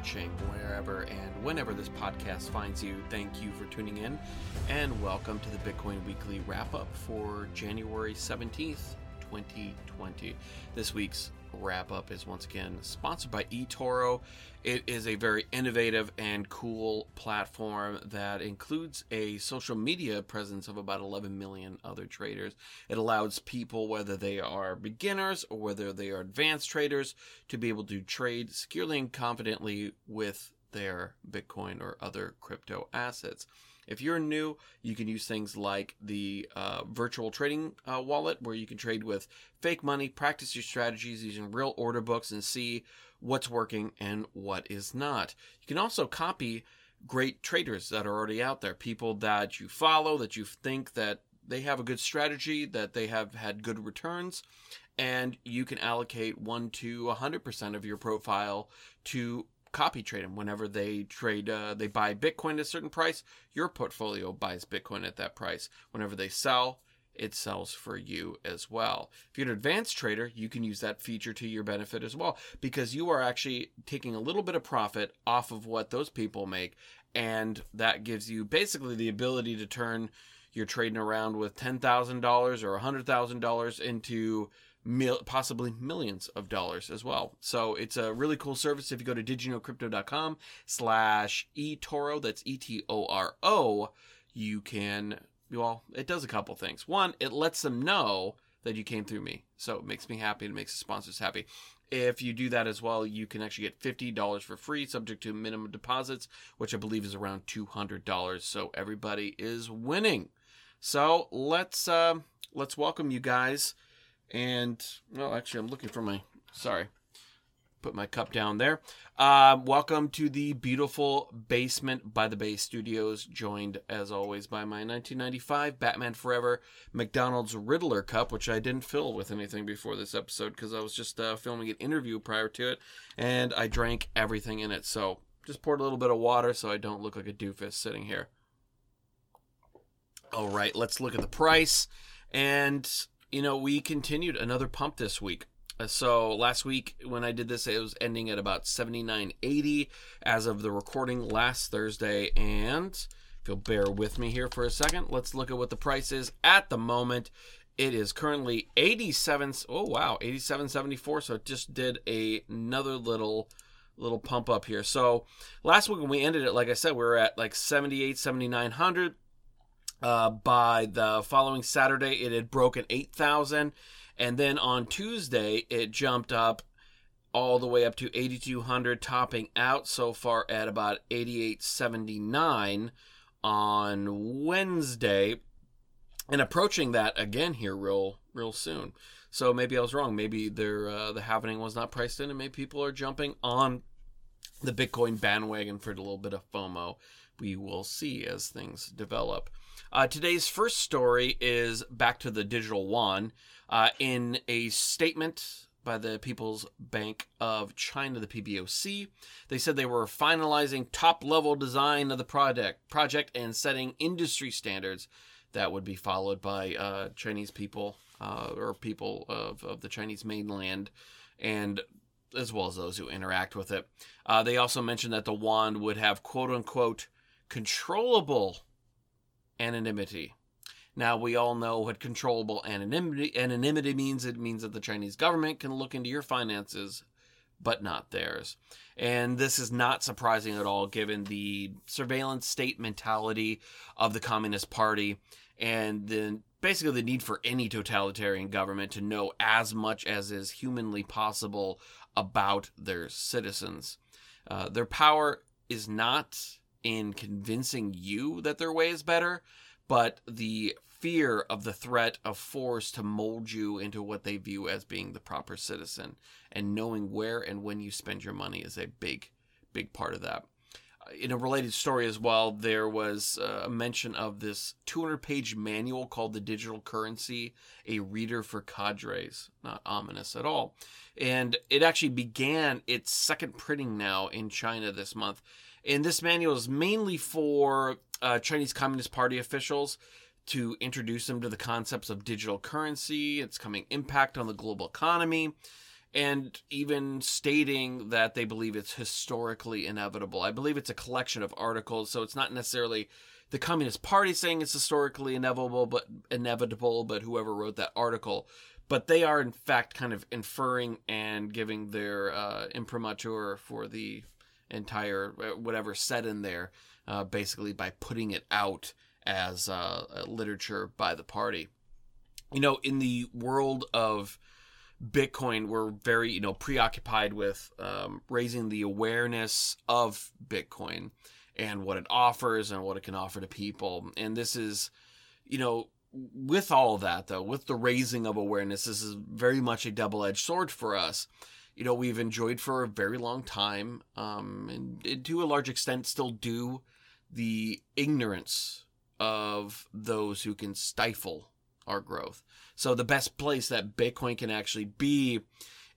watching wherever and whenever this podcast finds you. Thank you for tuning in and welcome to the Bitcoin Weekly wrap up for January 17th, 2020. This week's wrap up is once again sponsored by eToro. It is a very innovative and cool platform that includes a social media presence of about 11 million other traders. It allows people, whether they are beginners or whether they are advanced traders, to be able to trade securely and confidently with their Bitcoin or other crypto assets. If you're new, you can use things like the uh, virtual trading uh, wallet, where you can trade with fake money, practice your strategies using real order books, and see what's working and what is not. You can also copy great traders that are already out there, people that you follow, that you think that they have a good strategy, that they have had good returns, and you can allocate 1 to 100% of your profile to copy trade them whenever they trade uh, they buy bitcoin at a certain price your portfolio buys bitcoin at that price. Whenever they sell it sells for you as well. If you're an advanced trader you can use that feature to your benefit as well because you are actually taking a little bit of profit off of what those people make and that gives you basically the ability to turn your trading around with $10,000 or $100,000 into mil- possibly millions of dollars as well. So it's a really cool service. If you go to didyouknowcrypto.com slash eToro, that's E-T-O-R-O, you can, well, it does a couple things. One, it lets them know that you came through me. So it makes me happy. And it makes the sponsors happy. If you do that as well, you can actually get $50 for free, subject to minimum deposits, which I believe is around $200. So everybody is winning. So let's uh, let's welcome you guys and, well, actually, I'm looking for my. Sorry. Put my cup down there. Uh, welcome to the beautiful basement by the Bay Studios, joined as always by my 1995 Batman Forever McDonald's Riddler cup, which I didn't fill with anything before this episode because I was just uh, filming an interview prior to it, and I drank everything in it. So just poured a little bit of water so I don't look like a doofus sitting here. All right, let's look at the price. And you know, we continued another pump this week. Uh, so last week when I did this, it was ending at about 79.80 as of the recording last Thursday. And if you'll bear with me here for a second, let's look at what the price is at the moment. It is currently 87. Oh wow, 87.74. So it just did a, another little little pump up here. So last week when we ended it, like I said, we were at like 78, 7900. Uh, by the following Saturday, it had broken 8,000. And then on Tuesday, it jumped up all the way up to 8,200, topping out so far at about 88.79 on Wednesday, and approaching that again here real real soon. So maybe I was wrong. Maybe uh, the happening was not priced in, and maybe people are jumping on the Bitcoin bandwagon for a little bit of FOMO. We will see as things develop. Uh, today's first story is back to the digital yuan. Uh, in a statement by the People's Bank of China, the PBOC, they said they were finalizing top level design of the project, project and setting industry standards that would be followed by uh, Chinese people uh, or people of, of the Chinese mainland and as well as those who interact with it. Uh, they also mentioned that the yuan would have quote unquote controllable anonymity. Now, we all know what controllable anonymity, anonymity means. It means that the Chinese government can look into your finances, but not theirs. And this is not surprising at all, given the surveillance state mentality of the Communist Party and then basically the need for any totalitarian government to know as much as is humanly possible about their citizens. Uh, their power is not in convincing you that their way is better, but the fear of the threat of force to mold you into what they view as being the proper citizen and knowing where and when you spend your money is a big big part of that. Uh, in a related story as well there was uh, a mention of this 200 page manual called the digital currency a reader for cadres. Not ominous at all. And it actually began its second printing now in china this month and this manual is mainly for uh, Chinese Communist Party officials to introduce them to the concepts of digital currency, its coming impact on the global economy, and even stating that they believe it's historically inevitable. I believe it's a collection of articles, so it's not necessarily the Communist Party saying it's historically inevitable, but inevitable, but whoever wrote that article. But they are in fact kind of inferring and giving their uh, imprimatur for the entire uh, whatever said in there, uh, basically by putting it out as uh, literature by the party. You know, in the world of Bitcoin, we're very you know preoccupied with um, raising the awareness of Bitcoin and what it offers and what it can offer to people. And this is, you know, with all of that though, with the raising of awareness, this is very much a double-edged sword for us. You know, we've enjoyed for a very long time, um, and, and to a large extent still do, the ignorance of those who can stifle our growth. So the best place that Bitcoin can actually be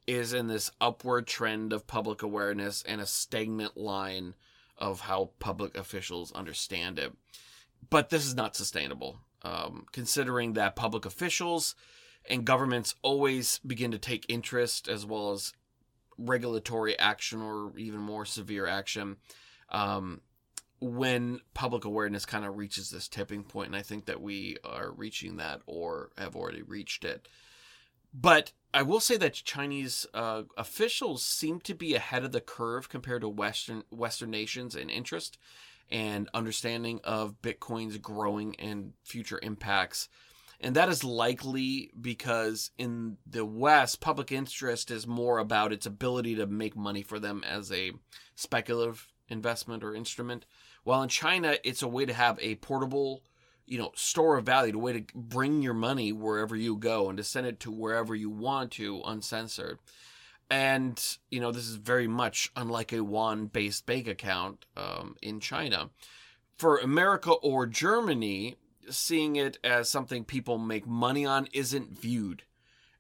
is in this upward trend of public awareness and a stagnant line of how public officials understand it. But this is not sustainable, um, considering that public officials and governments always begin to take interest as well as regulatory action or even more severe action um, when public awareness kind of reaches this tipping point, and I think that we are reaching that or have already reached it. But I will say that Chinese uh, officials seem to be ahead of the curve compared to Western Western nations in interest and understanding of Bitcoin's growing and future impacts. And that is likely because in the West, public interest is more about its ability to make money for them as a speculative investment or instrument while in China, it's a way to have a portable, you know, store of value, a way to bring your money wherever you go and to send it to wherever you want to, uncensored. And, you know, this is very much unlike a yuan based bank account um, in China. For America or Germany, seeing it as something people make money on isn't viewed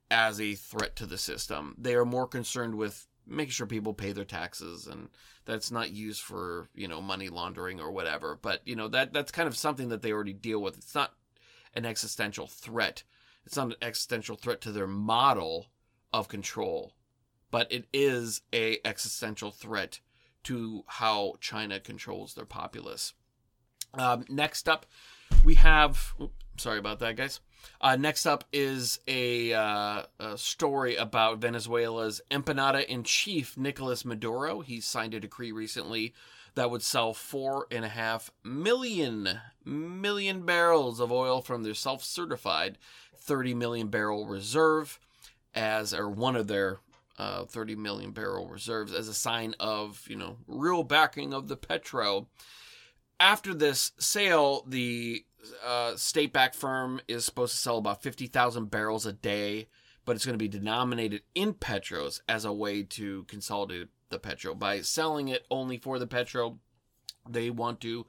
as a threat to the system. They are more concerned with making sure people pay their taxes and that's not used for you know money laundering or whatever. But you know that that's kind of something that they already deal with. It's not an existential threat. It's not an existential threat to their model of control but it is a existential threat to how china controls their populace. Um, next up we have oops, sorry about that guys uh, next up is a, uh, a, story about Venezuela's empanada in chief, Nicolas Maduro. He signed a decree recently that would sell four and a half million million barrels of oil from their self-certified 30 million barrel reserve as or one of their uh, 30 million barrel reserves as a sign of you know real backing of the petro after this sale the uh, state backed firm is supposed to sell about 50,000 barrels a day, but it's going to be denominated in petros as a way to consolidate the petro. By selling it only for the petro, they want to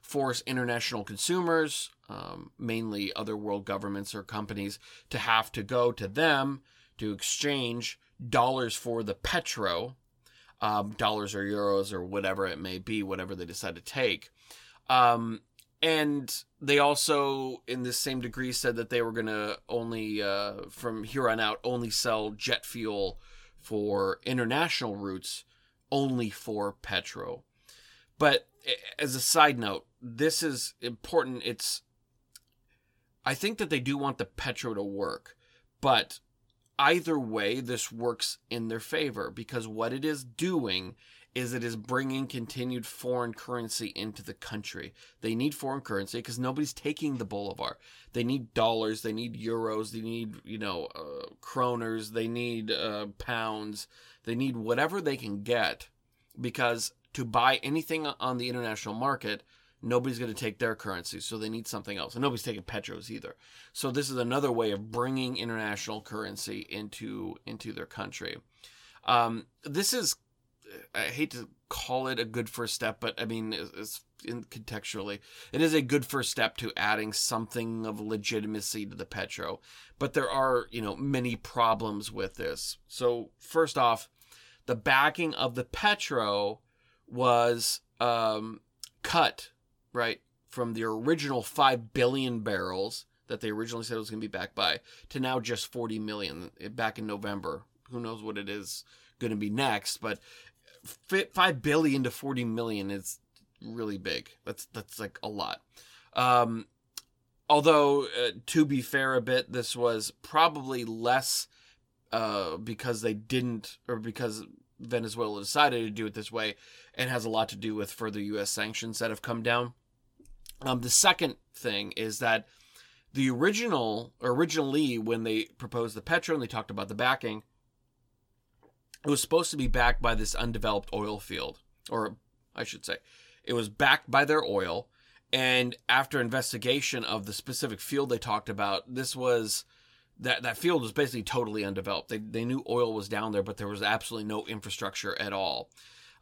force international consumers, um, mainly other world governments or companies, to have to go to them to exchange dollars for the petro, um, dollars or euros or whatever it may be, whatever they decide to take. Um, and they also in this same degree said that they were going to only uh, from here on out only sell jet fuel for international routes only for petro but as a side note this is important. It's i think that they do want the petro to work but either way this works in their favor because what it is doing is it is bringing continued foreign currency into the country. They need foreign currency because nobody's taking the bolivar. They need dollars, they need euros, they need, you know, uh, kroners, they need uh, pounds, they need whatever they can get because to buy anything on the international market, nobody's going to take their currency, so they need something else. And nobody's taking petros either. So this is another way of bringing international currency into into their country. Um, this is I hate to call it a good first step, but I mean, it's, in, contextually, it is a good first step to adding something of legitimacy to the Petro. But there are, you know, many problems with this. So first off, the backing of the Petro was um, cut right from the original five billion barrels that they originally said was going to be backed by to now just 40 million back in November who knows what it is going to be next. But five billion to forty million is really big. That's that's like a lot. Um, although uh, to be fair, a bit this was probably less uh, because they didn't or because Venezuela decided to do it this way, and has a lot to do with further U.S. sanctions that have come down. Um, the second thing is that the original, originally, when they proposed the petro and they talked about the backing, it was supposed to be backed by this undeveloped oil field, or I should say, it was backed by their oil. And after investigation of the specific field they talked about, this was that that field was basically totally undeveloped. They they knew oil was down there, but there was absolutely no infrastructure at all.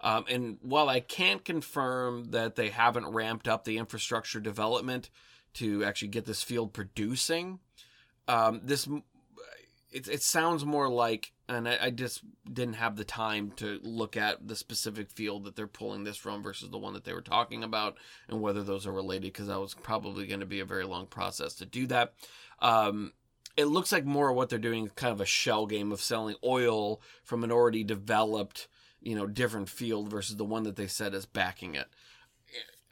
Um, and while I can't confirm that they haven't ramped up the infrastructure development to actually get this field producing, um, this it, it sounds more like, and I, I, just didn't have the time to look at the specific field that they're pulling this from versus the one that they were talking about, and whether those are related, because that was probably going to be a very long process to do that. Um, it looks like more of what they're doing is kind of a shell game of selling oil from an already developed you know different field versus the one that they said is backing it.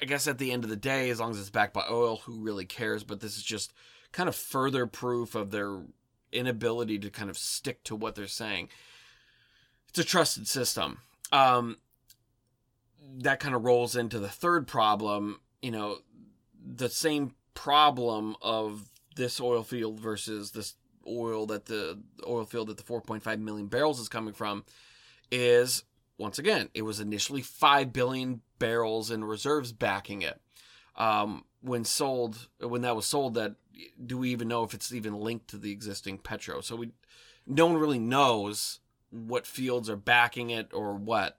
I guess at the end of the day, as long as it's backed by oil, who really cares? But this is just kind of further proof of their inability to kind of stick to what they're saying. It's a trusted system. Um, that kind of rolls into the third problem. You know, the same problem of this oil field versus this oil that the oil field that the 4.5 million barrels is coming from is once again, it was initially 5 billion barrels in reserves backing it. Um, when sold, when that was sold, that do we even know if it's even linked to the existing Petro? So we, no one really knows what fields are backing it or what.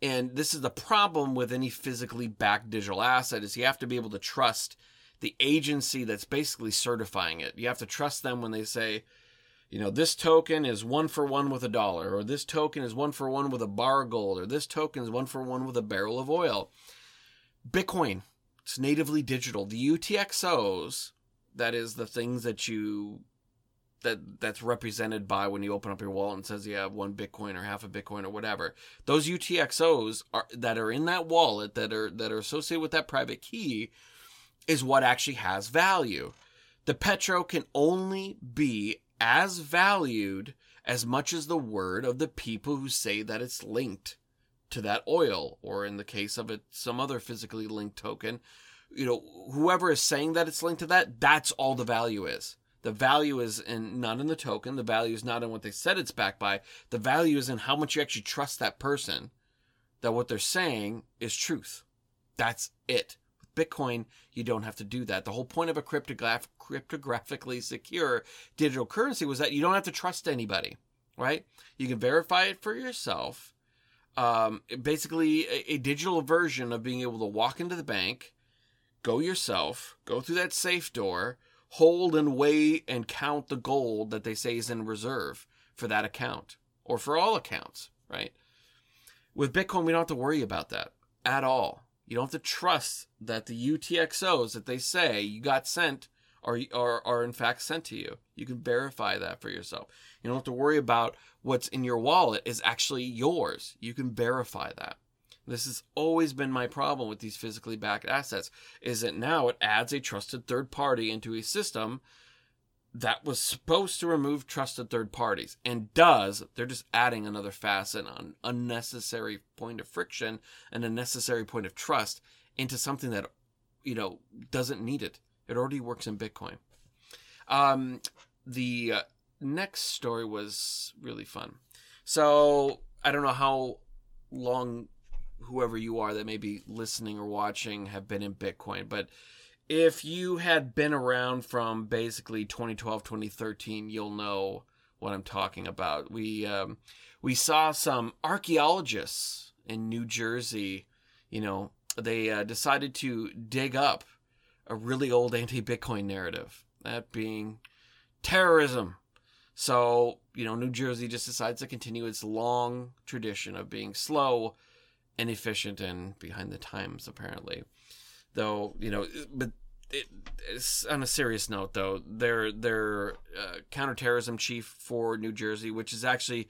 And this is the problem with any physically backed digital asset is you have to be able to trust the agency that's basically certifying it. You have to trust them when they say, you know, this token is one for one with a dollar, or this token is one for one with a bar of gold, or this token is one for one with a barrel of oil. Bitcoin, it's natively digital. The UTXOs, that is the things that you that that's represented by when you open up your wallet and says you have one Bitcoin or half a Bitcoin or whatever. Those UTXOs are that are in that wallet that are that are associated with that private key is what actually has value. The Petro can only be as valued as much as the word of the people who say that it's linked to that oil, or in the case of it, some other physically linked token. You know, whoever is saying that it's linked to that, that's all the value is. The value is in not in the token. The value is not in what they said it's backed by. The value is in how much you actually trust that person that what they're saying is truth. That's it. With Bitcoin, you don't have to do that. The whole point of a cryptograph, cryptographically secure digital currency was that you don't have to trust anybody, right? You can verify it for yourself. Um, basically, a, a digital version of being able to walk into the bank, go yourself, go through that safe door, hold and weigh and count the gold that they say is in reserve for that account or for all accounts, right? With Bitcoin, we don't have to worry about that at all. You don't have to trust that the UTXOs that they say you got sent are, are, are in fact sent to you. You can verify that for yourself. You don't have to worry about what's in your wallet is actually yours. You can verify that. This has always been my problem with these physically backed assets is that now it adds a trusted third party into a system that was supposed to remove trusted third parties and does they're just adding another facet on unnecessary point of friction and a necessary point of trust into something that you know doesn't need it it already works in bitcoin. Um the uh, next story was really fun. So i don't know how long whoever you are that may be listening or watching have been in bitcoin but if you had been around from basically 2012 2013 you'll know what i'm talking about. We um, we saw some archaeologists in new jersey you know they uh, decided to dig up a really old anti-bitcoin narrative that being terrorism. So you know new jersey just decides to continue its long tradition of being slow and efficient and behind the times apparently. Though you know but it, on a serious note, though, their their uh, counterterrorism chief for New Jersey, which is actually,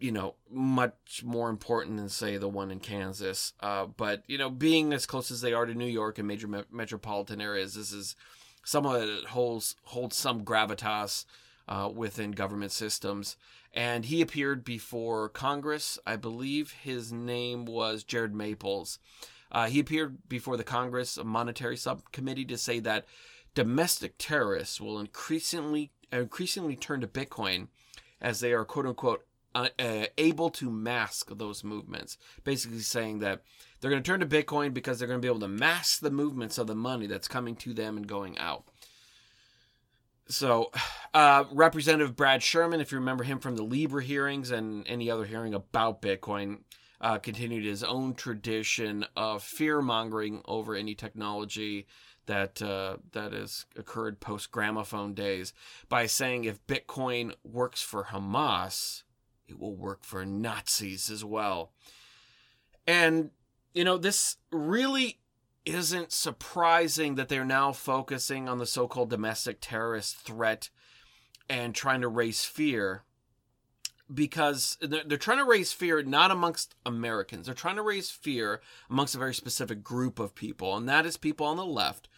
you know, much more important than say the one in Kansas. Uh, but you know, being as close as they are to New York and major me- metropolitan areas, this is someone that holds holds some gravitas uh, within government systems. And he appeared before Congress. I believe his name was Jared Maples. Uh, he appeared before the Congress Monetary Subcommittee to say that domestic terrorists will increasingly increasingly turn to Bitcoin as they are quote unquote uh, uh, able to mask those movements. Basically, saying that they're going to turn to Bitcoin because they're going to be able to mask the movements of the money that's coming to them and going out. So, uh, Representative Brad Sherman, if you remember him from the Libra hearings and any other hearing about Bitcoin, uh, continued his own tradition of fear mongering over any technology that uh, that has occurred post gramophone days by saying if Bitcoin works for Hamas, it will work for Nazis as well. And you know this really isn't surprising that they're now focusing on the so-called domestic terrorist threat and trying to raise fear because they're, they're, trying to raise fear not amongst Americans. They're trying to raise fear amongst a very specific group of people, and that is people on the left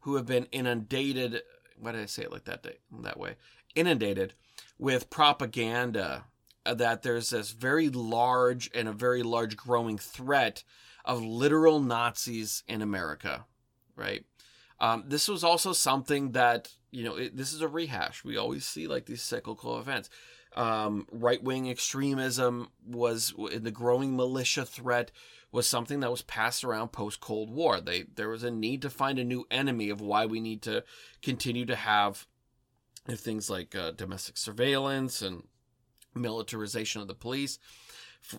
who have been inundated. Why did I say it like that? Day, that way, inundated with propaganda that there's this very large and a very large growing threat of literal Nazis in America, right? Um, this was also something that you know it, this is a rehash. We always see like these cyclical events um, right wing extremism was the growing militia threat was something that was passed around post Cold War. They there was a need to find a new enemy of why we need to continue to have things like uh, domestic surveillance and militarization of the police.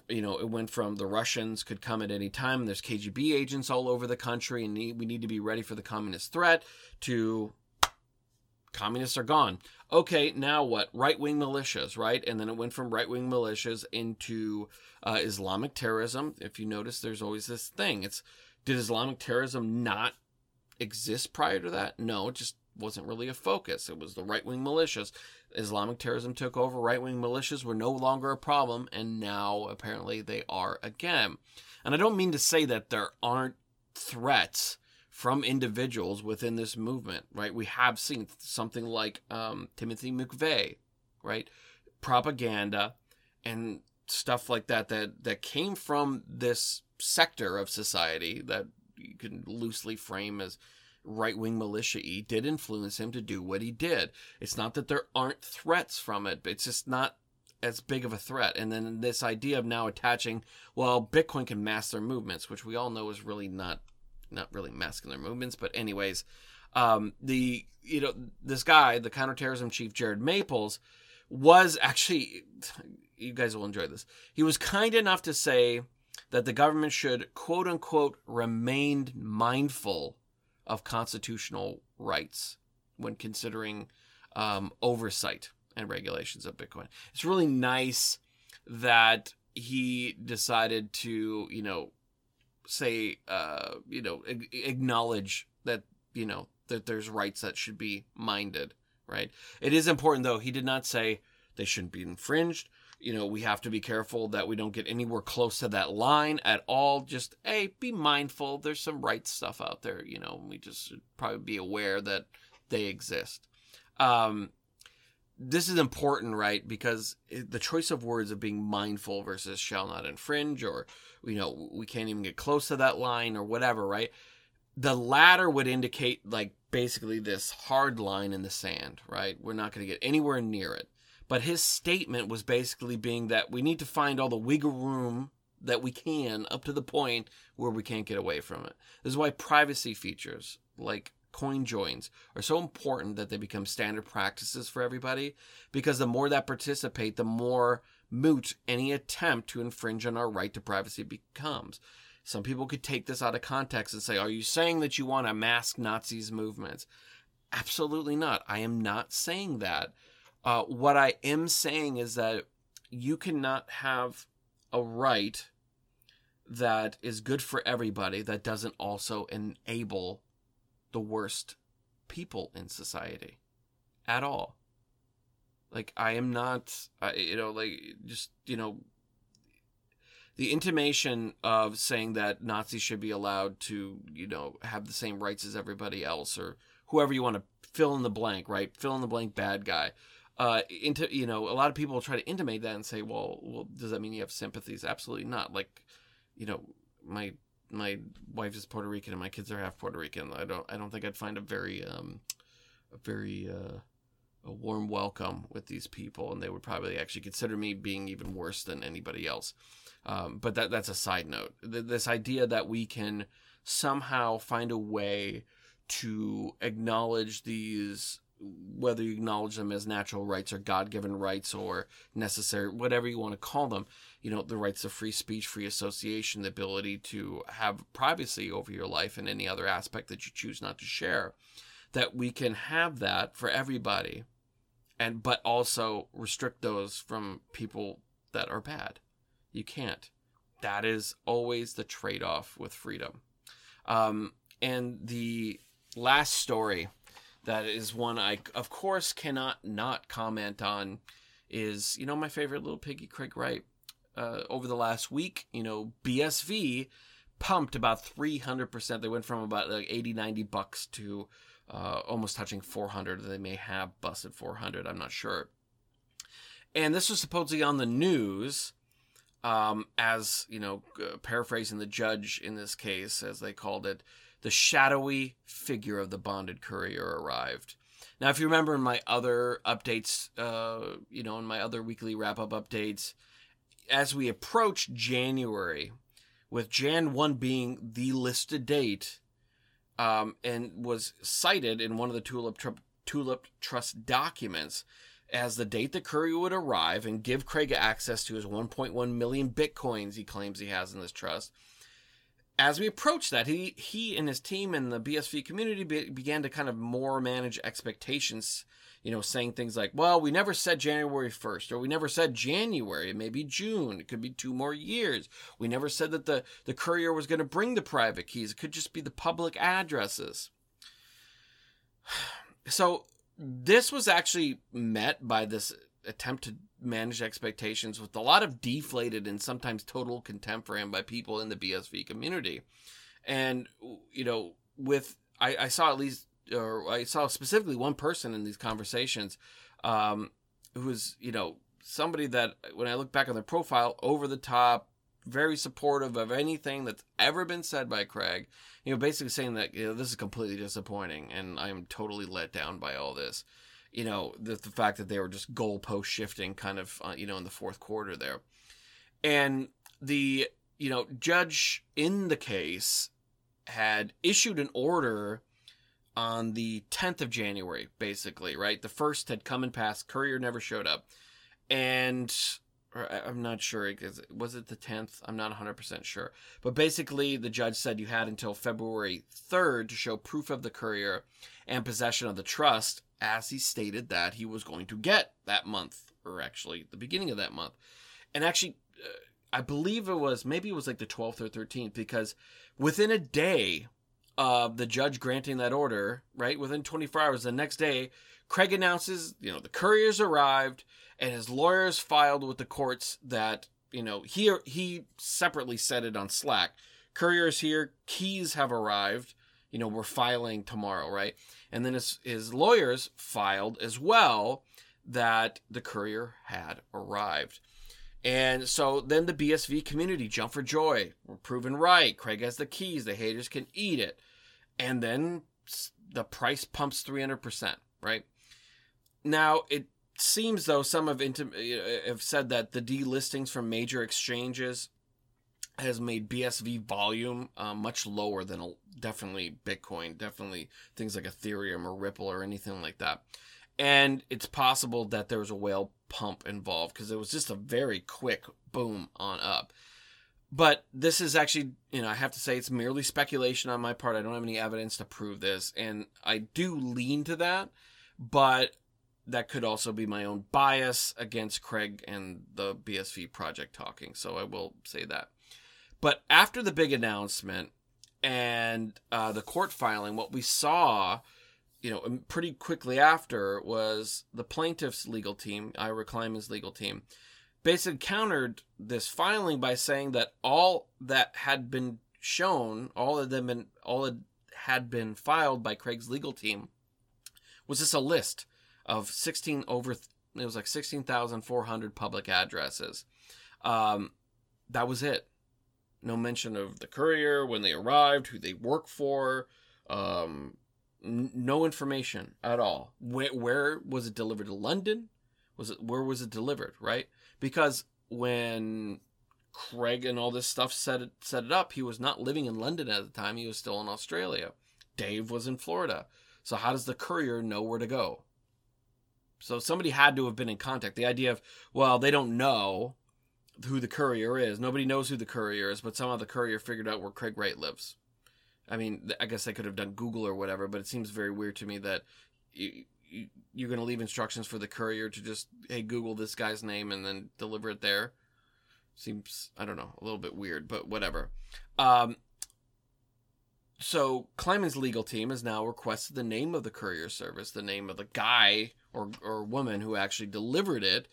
You know, it went from the Russians could come at any time. There's KGB agents all over the country, and we need to be ready for the communist threat. To communists are gone. Okay, now what? Right wing militias, right? And then it went from right wing militias into uh, Islamic terrorism. If you notice, there's always this thing. It's did Islamic terrorism not exist prior to that? No, it just wasn't really a focus. It was the right wing militias. Islamic terrorism took over. Right wing militias were no longer a problem, and now apparently they are again. And I don't mean to say that there aren't threats from individuals within this movement, right? We have seen something like um, Timothy McVeigh, right? Propaganda and stuff like that that that came from this sector of society that you can loosely frame as right wing militia did influence him to do what he did. It's not that there aren't threats from it, but it's just not as big of a threat. And then this idea of now attaching, well, Bitcoin can mask their movements, which we all know is really not not really masking their movements, but anyways, um, the you know this guy, the counterterrorism chief Jared Maples, was actually you guys will enjoy this. He was kind enough to say that the government should quote unquote remain mindful of constitutional rights when considering um, oversight and regulations of Bitcoin. It's really nice that he decided to, you know, say, uh, you know, ag- acknowledge that, you know, that there's rights that should be minded, right? It is important, though. He did not say they shouldn't be infringed. You know, we have to be careful that we don't get anywhere close to that line at all. Just, hey, be mindful. There's some right stuff out there. You know, we just should probably be aware that they exist. Um, this is important, right? Because the choice of words of being mindful versus shall not infringe, or you know, we can't even get close to that line, or whatever, right? The latter would indicate like basically this hard line in the sand, right? We're not going to get anywhere near it. But his statement was basically being that we need to find all the wiggle room that we can up to the point where we can't get away from it. This is why privacy features like coin joins are so important that they become standard practices for everybody because the more that participate, the more moot any attempt to infringe on our right to privacy becomes. Some people could take this out of context and say, Are you saying that you want to mask Nazis' movements? Absolutely not. I am not saying that. Uh, what I am saying is that you cannot have a right that is good for everybody that doesn't also enable the worst people in society at all. Like I am not, you know, like just you know, the intimation of saying that Nazis should be allowed to, you know, have the same rights as everybody else, or whoever you want to fill in the blank, right? Fill in the blank bad guy. Uh, into you know, a lot of people try to intimate that and say, well, well, does that mean you have sympathies? Absolutely not. Like, you know, my my wife is Puerto Rican and my kids are half Puerto Rican. I don't I don't think I'd find a very um a very uh a warm welcome with these people, and they would probably actually consider me being even worse than anybody else. Um, but that that's a side note. This idea that we can somehow find a way to acknowledge these whether you acknowledge them as natural rights or God-given rights or necessary, whatever you want to call them, you know, the rights of free speech, free association, the ability to have privacy over your life and any other aspect that you choose not to share that we can have that for everybody and but also restrict those from people that are bad. You can't. That is always the trade-off with freedom. Um, and the last story that is one i of course cannot not comment on is you know my favorite little piggy craig wright uh, over the last week you know bsv pumped about 300% they went from about like 80 90 bucks to uh, almost touching 400. They may have busted 400. I'm not sure. And this was supposedly on the news, um, as you know, uh, paraphrasing the judge in this case, as they called it, the shadowy figure of the bonded courier arrived. Now, if you remember in my other updates, uh, you know, in my other weekly wrap up updates, as we approach January, with Jan 1 being the listed date, um, and was cited in one of the Tulip, Tr- Tulip Trust documents as the date the courier would arrive and give Craig access to his 1.1 million bitcoins he claims he has in this trust. As we approached that, he he and his team and the BSV community be, began to kind of more manage expectations you know, saying things like, well, we never said January 1st, or we never said January, it may be June, it could be two more years. We never said that the, the courier was going to bring the private keys, it could just be the public addresses. So, this was actually met by this attempt to manage expectations with a lot of deflated and sometimes total contempt for him by people in the BSV community. And, you know, with, I, I saw at least or I saw specifically one person in these conversations um, who was, you know, somebody that when I look back on their profile, over the top, very supportive of anything that's ever been said by Craig. You know, basically saying that you know this is completely disappointing, and I'm totally let down by all this. You know, the, the fact that they were just goalpost shifting, kind of, uh, you know, in the fourth quarter there, and the you know judge in the case had issued an order on the 10th of January, basically, right? The first had come and passed. Courier never showed up. And I'm not sure. Was it the 10th? I'm not 100% sure. But basically, the judge said you had until February 3rd to show proof of the courier and possession of the trust, as he stated that he was going to get that month, or actually the beginning of that month. And actually, uh, I believe it was maybe it was like the 12th or 13th, because within a day uh, the judge granting that order, right, within 24 hours, the next day, Craig announces, you know, the couriers arrived and his lawyers filed with the courts that, you know, he he separately said it on Slack. Couriers here, keys have arrived. You know, we're filing tomorrow, right? And then his his lawyers filed as well that the courier had arrived. And so then the BSV community jumped for joy. We're proven right. Craig has the keys. The haters can eat it and then the price pumps 300%, right? Now, it seems though some have, intim- have said that the delistings from major exchanges has made BSV volume uh, much lower than definitely Bitcoin, definitely things like Ethereum or Ripple or anything like that. And it's possible that there was a whale pump involved because it was just a very quick boom on up. But this is actually, you know, I have to say it's merely speculation on my part. I don't have any evidence to prove this. And I do lean to that, but that could also be my own bias against Craig and the BSV project talking. So I will say that. But after the big announcement, and uh, the court filing, what we saw, you know, pretty quickly after was the plaintiff's legal team, Ira Kleiman's legal team, basically countered this filing by saying that all that had been shown, all of them, been, all had been filed by Craig's legal team, was just a list of 16 over. It was like 16,400 public addresses. Um, that was it. No mention of the courier, when they arrived, who they work for, um, n- no information at all. Where, where was it delivered to London? Was it where was it delivered? Right? Because when Craig and all this stuff set it set it up, he was not living in London at the time. He was still in Australia. Dave was in Florida. So how does the courier know where to go? So somebody had to have been in contact. The idea of well, they don't know who the courier is. Nobody knows who the courier is, but somehow the courier figured out where Craig Wright lives. I mean, I guess they could have done Google or whatever, but it seems very weird to me that you, you, you're going to leave instructions for the courier to just, hey, Google this guy's name and then deliver it there. Seems, I don't know, a little bit weird, but whatever. Um, so Kleiman's legal team has now requested the name of the courier service, the name of the guy or, or woman who actually delivered it,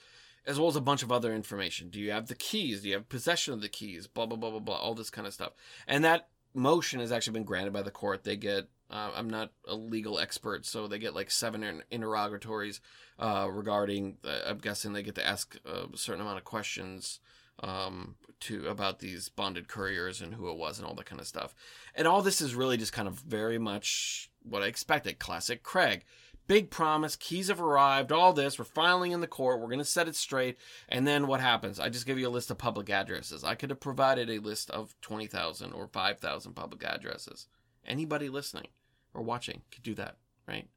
as well as a bunch of other information. Do you have the keys? Do you have possession of the keys? Blah, blah, blah, blah, blah, all this kind of stuff. And that motion has actually been granted by the court. They get, uh, I'm not a legal expert, so they get like seven interrogatories uh, regarding, uh, I'm guessing they get to ask a certain amount of questions um, to about these bonded couriers and who it was and all that kind of stuff. And all this is really just kind of very much what I expected. Classic Craig big promise, keys have arrived, all this, we're filing in the court, we're going to set it straight. And then what happens? I just give you a list of public addresses. I could have provided a list of 20,000 or 5,000 public addresses. Anybody listening or watching could do that, right?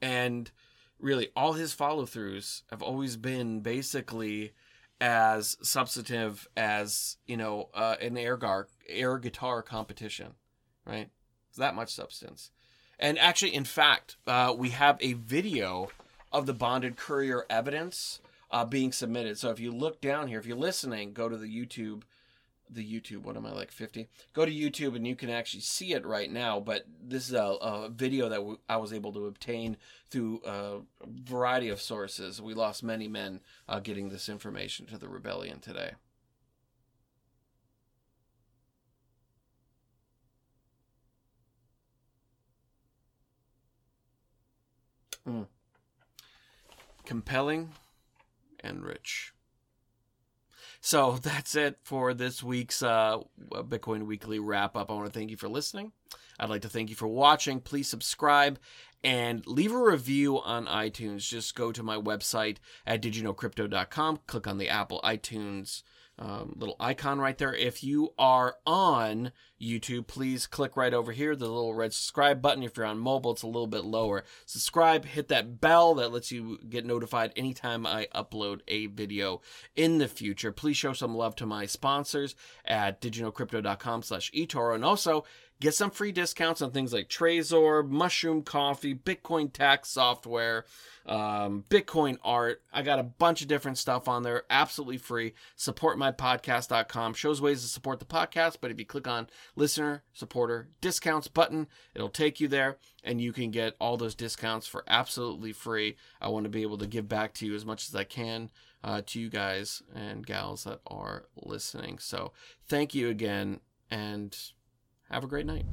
And really, all his follow throughs have always been basically as substantive as, you know, uh, an air, gar- air guitar competition, right? It's that much substance. And actually, in fact, uh, we have a video of the bonded courier evidence uh, being submitted. So if you look down here, if you're listening, go to the YouTube. The YouTube, what am I like 50? Go to YouTube and you can actually see it right now. But this is a, a video that w- I was able to obtain through a variety of sources. We lost many men uh, getting this information to the rebellion today. Mm. Compelling and rich. So that's it for this week's uh, Bitcoin Weekly wrap up. I want to thank you for listening. I'd like to thank you for watching. Please subscribe and leave a review on iTunes. Just go to my website at didyouknowcrypto.com, click on the Apple iTunes um, little icon right there. If you are on YouTube, please click right over here, the little red subscribe button. If you're on mobile, it's a little bit lower. Subscribe, hit that bell that lets you get notified anytime I upload a video in the future. Please show some love to my sponsors at didyouknowcrypto.com slash eToro. And also, get some free discounts on things like Trezor, Mushroom Coffee, Bitcoin tax software, um, Bitcoin art. I got a bunch of different stuff on there, absolutely free. Supportmypodcast.com shows ways to support the podcast, but if you click on listener, supporter, discounts button, it'll take you there and you can get all those discounts for absolutely free. I want to be able to give back to you as much as I can. Uh, to you guys and gals that are listening. So, thank you again, and have a great night.